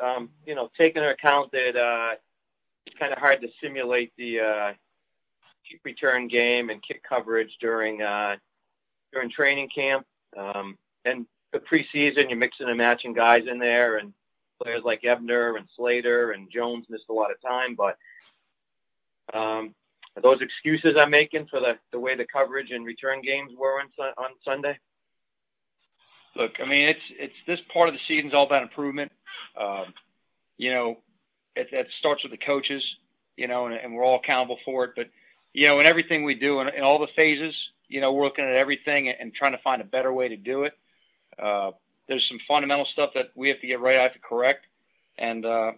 um, you know, taking into account that uh, it's kind of hard to simulate the uh, kick return game and kick coverage during uh, during training camp. Um, and the preseason, you're mixing and matching guys in there, and players like Ebner and Slater and Jones missed a lot of time. But um, those excuses I'm making for the, the way the coverage and return games were on, on Sunday? Look, I mean, it's it's this part of the season's all about improvement. Um, you know, it, it starts with the coaches, you know, and, and we're all accountable for it. But you know, in everything we do, in, in all the phases, you know, we're looking at everything and, and trying to find a better way to do it. Uh, there's some fundamental stuff that we have to get right. I have to correct, and uh,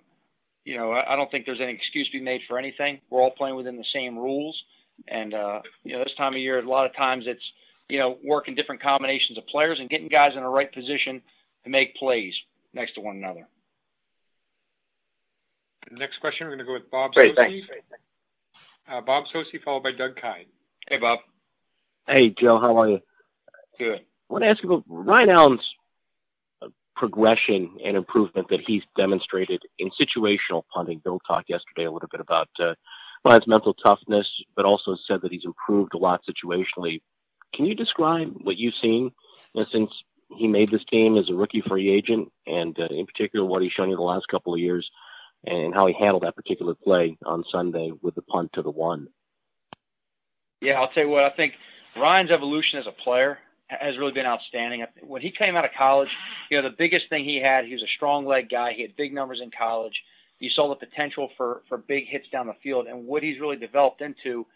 you know, I, I don't think there's any excuse to be made for anything. We're all playing within the same rules, and uh, you know, this time of year, a lot of times it's you know working different combinations of players and getting guys in the right position to make plays next to one another. Next question, we're going to go with Bob Great, Socci. Uh, Bob Socci, followed by Doug Kyed. Hey, Bob. Hey, Joe. How are you? Good. I want to ask you about Ryan Allen's uh, progression and improvement that he's demonstrated in situational punting. Bill talked yesterday a little bit about uh, Ryan's mental toughness, but also said that he's improved a lot situationally. Can you describe what you've seen you know, since he made this team as a rookie free agent, and uh, in particular what he's shown you the last couple of years, and how he handled that particular play on Sunday with the punt to the one? Yeah, I'll tell you what. I think Ryan's evolution as a player has really been outstanding. When he came out of college, you know, the biggest thing he had, he was a strong leg guy. He had big numbers in college. You saw the potential for for big hits down the field, and what he's really developed into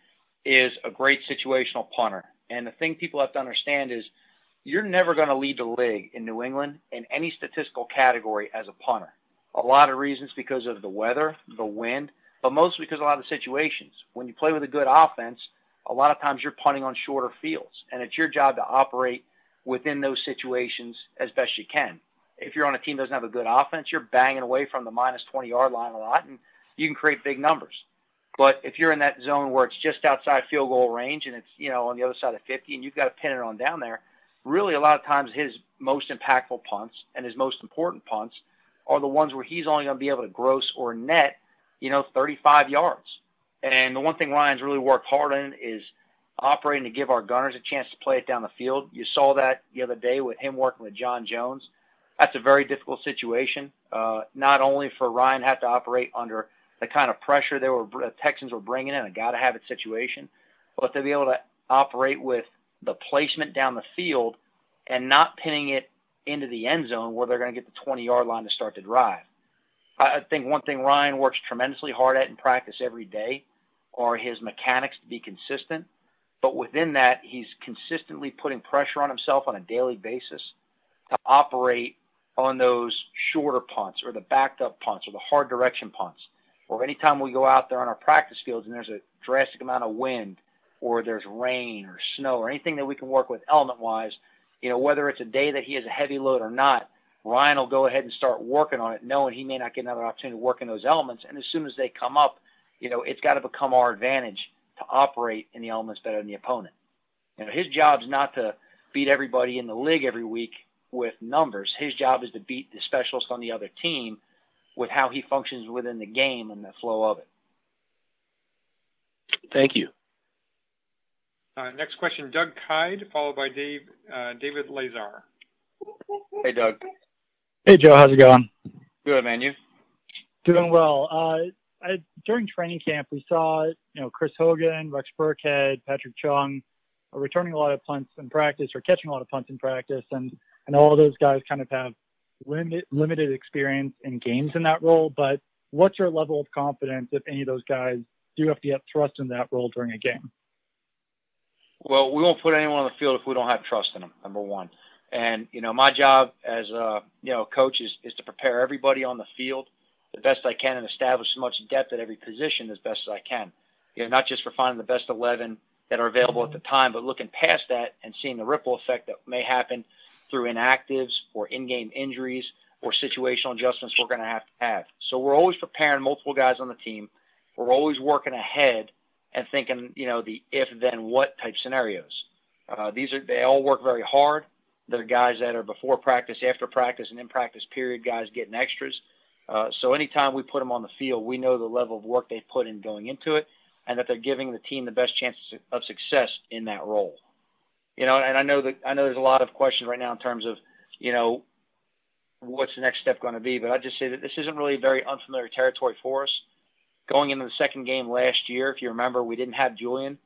is a great situational punter. And the thing people have to understand is you're never going to lead the league in New England in any statistical category as a punter. A lot of reasons because of the weather, the wind, but mostly because a lot of situations. When you play with a good offense, a lot of times you're punting on shorter fields, and it's your job to operate within those situations as best you can. If you're on a team that doesn't have a good offense, you're banging away from the minus 20 yard line a lot, and you can create big numbers. But if you're in that zone where it's just outside field goal range and it's you know on the other side of 50, and you've got to pin it on down there, really a lot of times his most impactful punts and his most important punts are the ones where he's only going to be able to gross or net, you know, 35 yards. And the one thing Ryan's really worked hard on is operating to give our gunners a chance to play it down the field. You saw that the other day with him working with John Jones. That's a very difficult situation. Uh, not only for Ryan to have to operate under the kind of pressure they were the Texans were bringing in, a got to have it situation, but to be able to operate with the placement down the field and not pinning it into the end zone where they're going to get the 20 yard line to start the drive. I think one thing Ryan works tremendously hard at in practice every day are his mechanics to be consistent. But within that, he's consistently putting pressure on himself on a daily basis to operate on those shorter punts or the backed up punts or the hard direction punts. Or anytime we go out there on our practice fields and there's a drastic amount of wind or there's rain or snow or anything that we can work with element wise, you know, whether it's a day that he has a heavy load or not, Ryan will go ahead and start working on it, knowing he may not get another opportunity to work in those elements. And as soon as they come up, you know, it's got to become our advantage to operate in the elements better than the opponent. You know, his job's not to beat everybody in the league every week with numbers. His job is to beat the specialist on the other team with how he functions within the game and the flow of it. Thank you. Uh, next question, Doug Kyed, followed by Dave uh, David Lazar. Hey, Doug. Hey, Joe. How's it going? Good, man. You? Doing well. Uh, I, during training camp, we saw you know Chris Hogan, Rex Burkhead, Patrick Chung are returning a lot of punts in practice or catching a lot of punts in practice, and and all of those guys kind of have limited limited experience in games in that role. But what's your level of confidence if any of those guys do have to get thrust in that role during a game? Well, we won't put anyone on the field if we don't have trust in them. Number one, and you know my job as a you know coach is is to prepare everybody on the field the best I can and establish as much depth at every position as best as I can. You know, not just for finding the best 11 that are available at the time, but looking past that and seeing the ripple effect that may happen through inactives or in-game injuries or situational adjustments we're going to have to have. So we're always preparing multiple guys on the team. We're always working ahead and thinking, you know, the if then what type scenarios. Uh, these are they all work very hard. They're guys that are before practice, after practice, and in practice period guys getting extras. Uh, so anytime we put them on the field, we know the level of work they put in going into it, and that they're giving the team the best chance of success in that role. You know, and I know that I know there's a lot of questions right now in terms of, you know, what's the next step going to be. But I just say that this isn't really very unfamiliar territory for us. Going into the second game last year, if you remember, we didn't have Julian.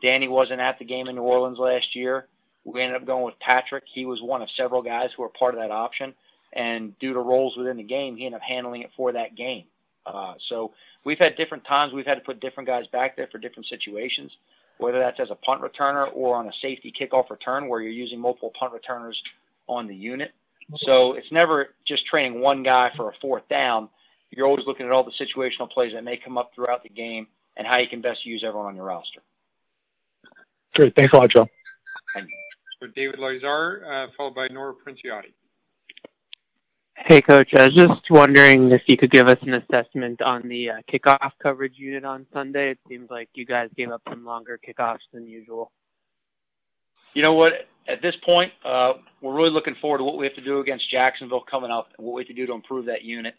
Danny wasn't at the game in New Orleans last year. We ended up going with Patrick. He was one of several guys who were part of that option. And due to roles within the game, he ended up handling it for that game. Uh, so we've had different times we've had to put different guys back there for different situations, whether that's as a punt returner or on a safety kickoff return where you're using multiple punt returners on the unit. So it's never just training one guy for a fourth down. You're always looking at all the situational plays that may come up throughout the game and how you can best use everyone on your roster. Great. Thanks a lot, Joe. Thank you. So David Lazar, uh, followed by Nora Princiotti. Hey, Coach. I was just wondering if you could give us an assessment on the uh, kickoff coverage unit on Sunday. It seems like you guys gave up some longer kickoffs than usual. You know what? At this point, uh, we're really looking forward to what we have to do against Jacksonville coming up and what we have to do to improve that unit.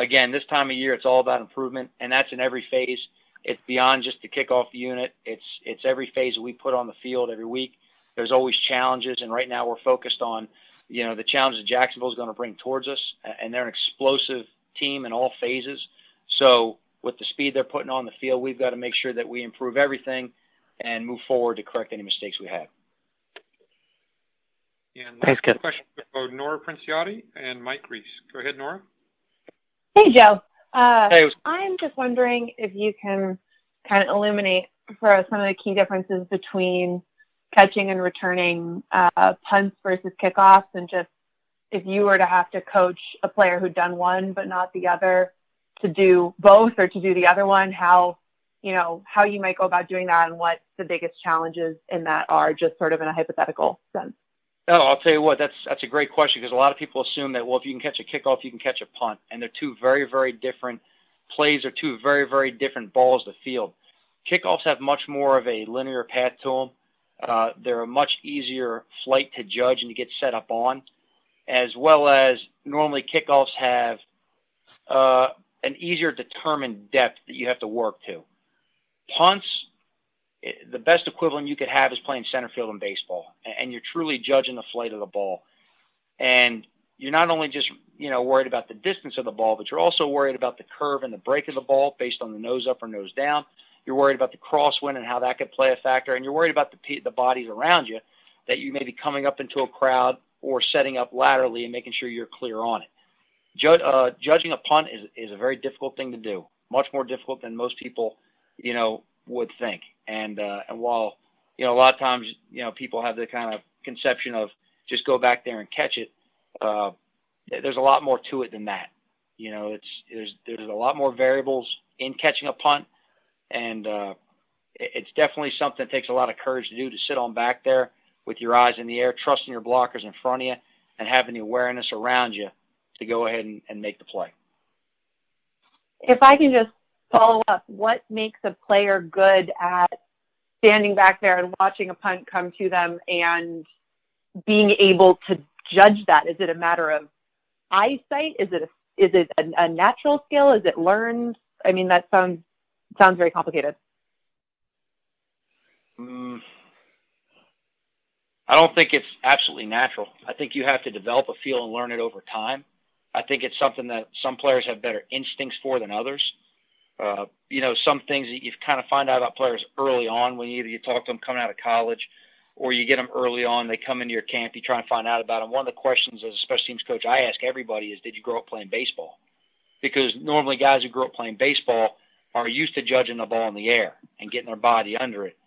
Again, this time of year, it's all about improvement, and that's in every phase. It's beyond just the kickoff unit. It's it's every phase that we put on the field every week. There's always challenges, and right now we're focused on, you know, the challenges Jacksonville is going to bring towards us, and they're an explosive team in all phases. So with the speed they're putting on the field, we've got to make sure that we improve everything and move forward to correct any mistakes we have. And Thanks, last question about Nora Princiotti and Mike Reiss. Go ahead, Nora. Hey, Joe. Uh, Hey, I'm just wondering if you can kind of illuminate for us some of the key differences between catching and returning uh, punts versus kickoffs, and just if you were to have to coach a player who'd done one but not the other to do both or to do the other one, how you know how you might go about doing that, and what the biggest challenges in that are, just sort of in a hypothetical sense. No, I'll tell you what. That's that's a great question because a lot of people assume that well, if you can catch a kickoff, you can catch a punt, and they're two very very different plays. Are two very very different balls to field. Kickoffs have much more of a linear path to them. Uh, they're a much easier flight to judge and to get set up on, as well as normally kickoffs have uh, an easier determined depth that you have to work to. Punts the best equivalent you could have is playing center field in baseball, and you're truly judging the flight of the ball. And you're not only just you know worried about the distance of the ball, but you're also worried about the curve and the break of the ball based on the nose up or nose down. You're worried about the crosswind and how that could play a factor, and you're worried about the the bodies around you that you may be coming up into a crowd or setting up laterally and making sure you're clear on it. Ju- uh, judging a punt is is a very difficult thing to do, much more difficult than most people you know would think. And uh, and while you know a lot of times you know people have the kind of conception of just go back there and catch it, uh, there's a lot more to it than that. You know, it's there's there's a lot more variables in catching a punt, and uh, it's definitely something that takes a lot of courage to do to sit on back there with your eyes in the air, trusting your blockers in front of you, and having the awareness around you to go ahead and, and make the play. if I can just follow up, what makes a player good at standing back there and watching a punt come to them and being able to judge that? Is it a matter of eyesight? Is it a, is it a, a natural skill? Is it learned? I mean, that sounds sounds very complicated. Mm, I don't think it's absolutely natural. I think you have to develop a feel and learn it over time. I think it's something that some players have better instincts for than others. Uh, you know, some things that you kind of find out about players early on when either you talk to them coming out of college or you get them early on, they come into your camp, you try and find out about them. One of the questions as a special teams coach I ask everybody is, did you grow up playing baseball? Because normally guys who grew up playing baseball are used to judging the ball in the air and getting their body under it.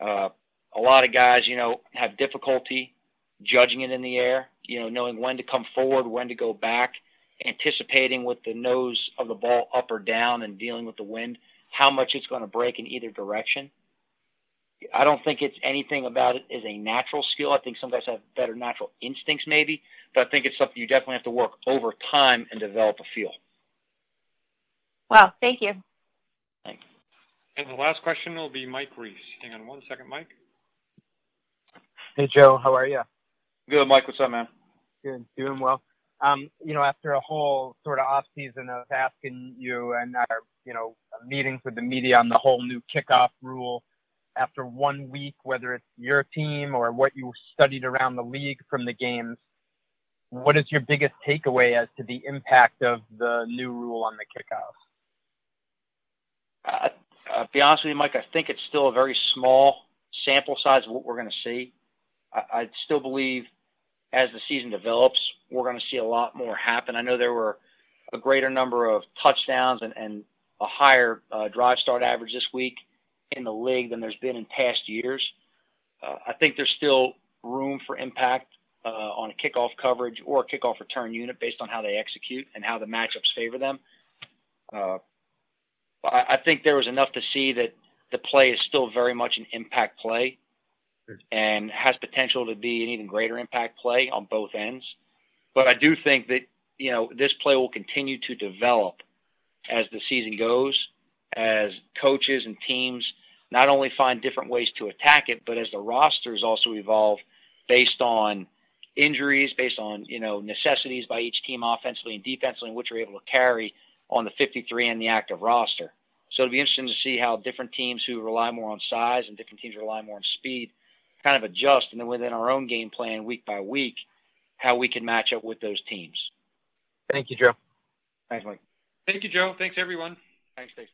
Uh, a lot of guys, you know, have difficulty judging it in the air, you know, knowing when to come forward, when to go back, anticipating with the nose of the ball up or down and dealing with the wind, how much it's going to break in either direction. I don't think it's anything about it is a natural skill. I think some guys have better natural instincts maybe, but I think it's something you definitely have to work over time and develop a feel. Well, thank you. Thanks. And the last question will be Mike Reiss. Hang on one second, Mike. Hey Joe, how are you? Good, Mike. What's up, man? Good, doing well. Um, you know, after a whole sort of off season of asking you and our, you know, meetings with the media on the whole new kickoff rule, after one week, whether it's your team or what you studied around the league from the games, what is your biggest takeaway as to the impact of the new rule on the kickoff? Uh, uh, be honest with you, Mike, I think it's still a very small sample size of what we're going to see. I, I still believe as the season develops, we're going to see a lot more happen. I know there were a greater number of touchdowns and, and a higher uh, drive start average this week in the league than there's been in past years. Uh, I think there's still room for impact uh, on a kickoff coverage or a kickoff return unit based on how they execute and how the matchups favor them. Uh, I, I think there was enough to see that the play is still very much an impact play and has potential to be an even greater impact play on both ends. But I do think that you know this play will continue to develop as the season goes, as coaches and teams not only find different ways to attack it, but as the rosters also evolve based on injuries, based on you know necessities by each team offensively and defensively, and which are able to carry on the 53 and the active roster. So it'll be interesting to see how different teams who rely more on size and different teams rely more on speed kind of adjust, and then within our own game plan week by week, how we can match up with those teams. Thank you, Joe. Thanks, Mike. Thank you, Joe. Thanks, everyone. Thanks, Dave.